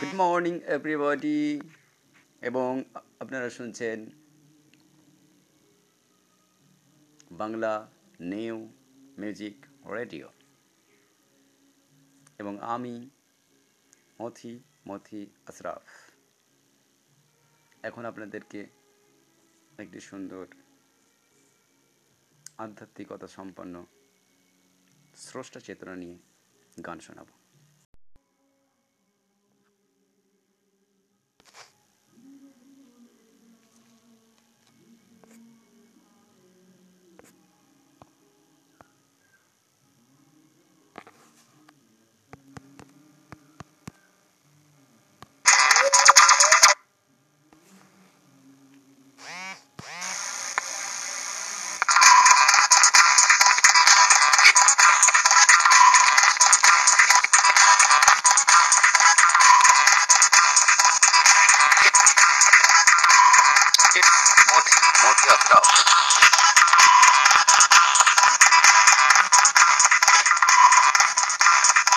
Good morning everybody এবং আপনারা শুনছেন বাংলা নিউ মিউজিক রেডিও এবং আমি মথি মথি আশরাফ। এখন আপনাদেরকে একটি সুন্দর আধ্যাত্মিকতা সম্পন্ন স্রষ্টা চেতনা নিয়ে গান শোনাবো।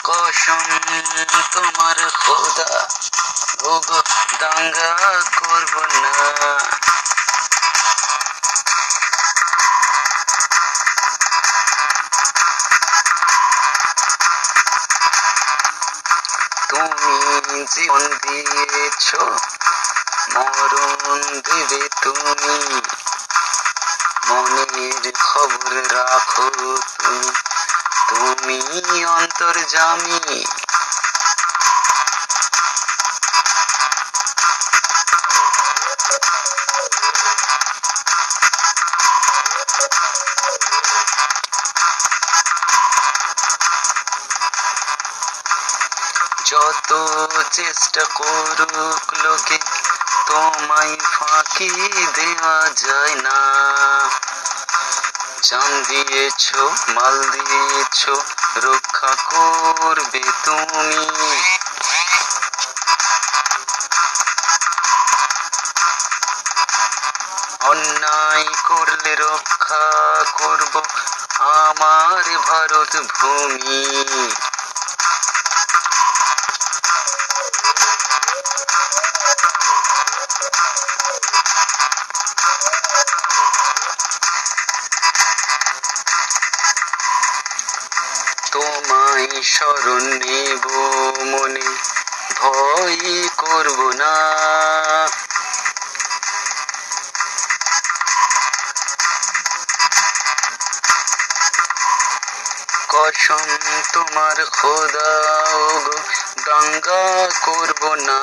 কসম তোমার খোদা ওগো দাঙ্গা করব না তুমি জীবন দিয়েছ মরণ দেবে তুমি মনের খবর রাখো তুমি। তুমি অন্তর্জামী যত চেষ্টা করুক লোকে তোমায় ফাঁকি দেওয়া যায় না। জান দিয়েছ, মাল দিয়েছ, রক্ষা করবে তুমি। অন্যায় করলে রক্ষা করব আমার ভারত ভূমি। তোমায় স্মরণ নেব মনে ভয় করব না। কসম তোমার খোদা গো দাঙ্গা করব না।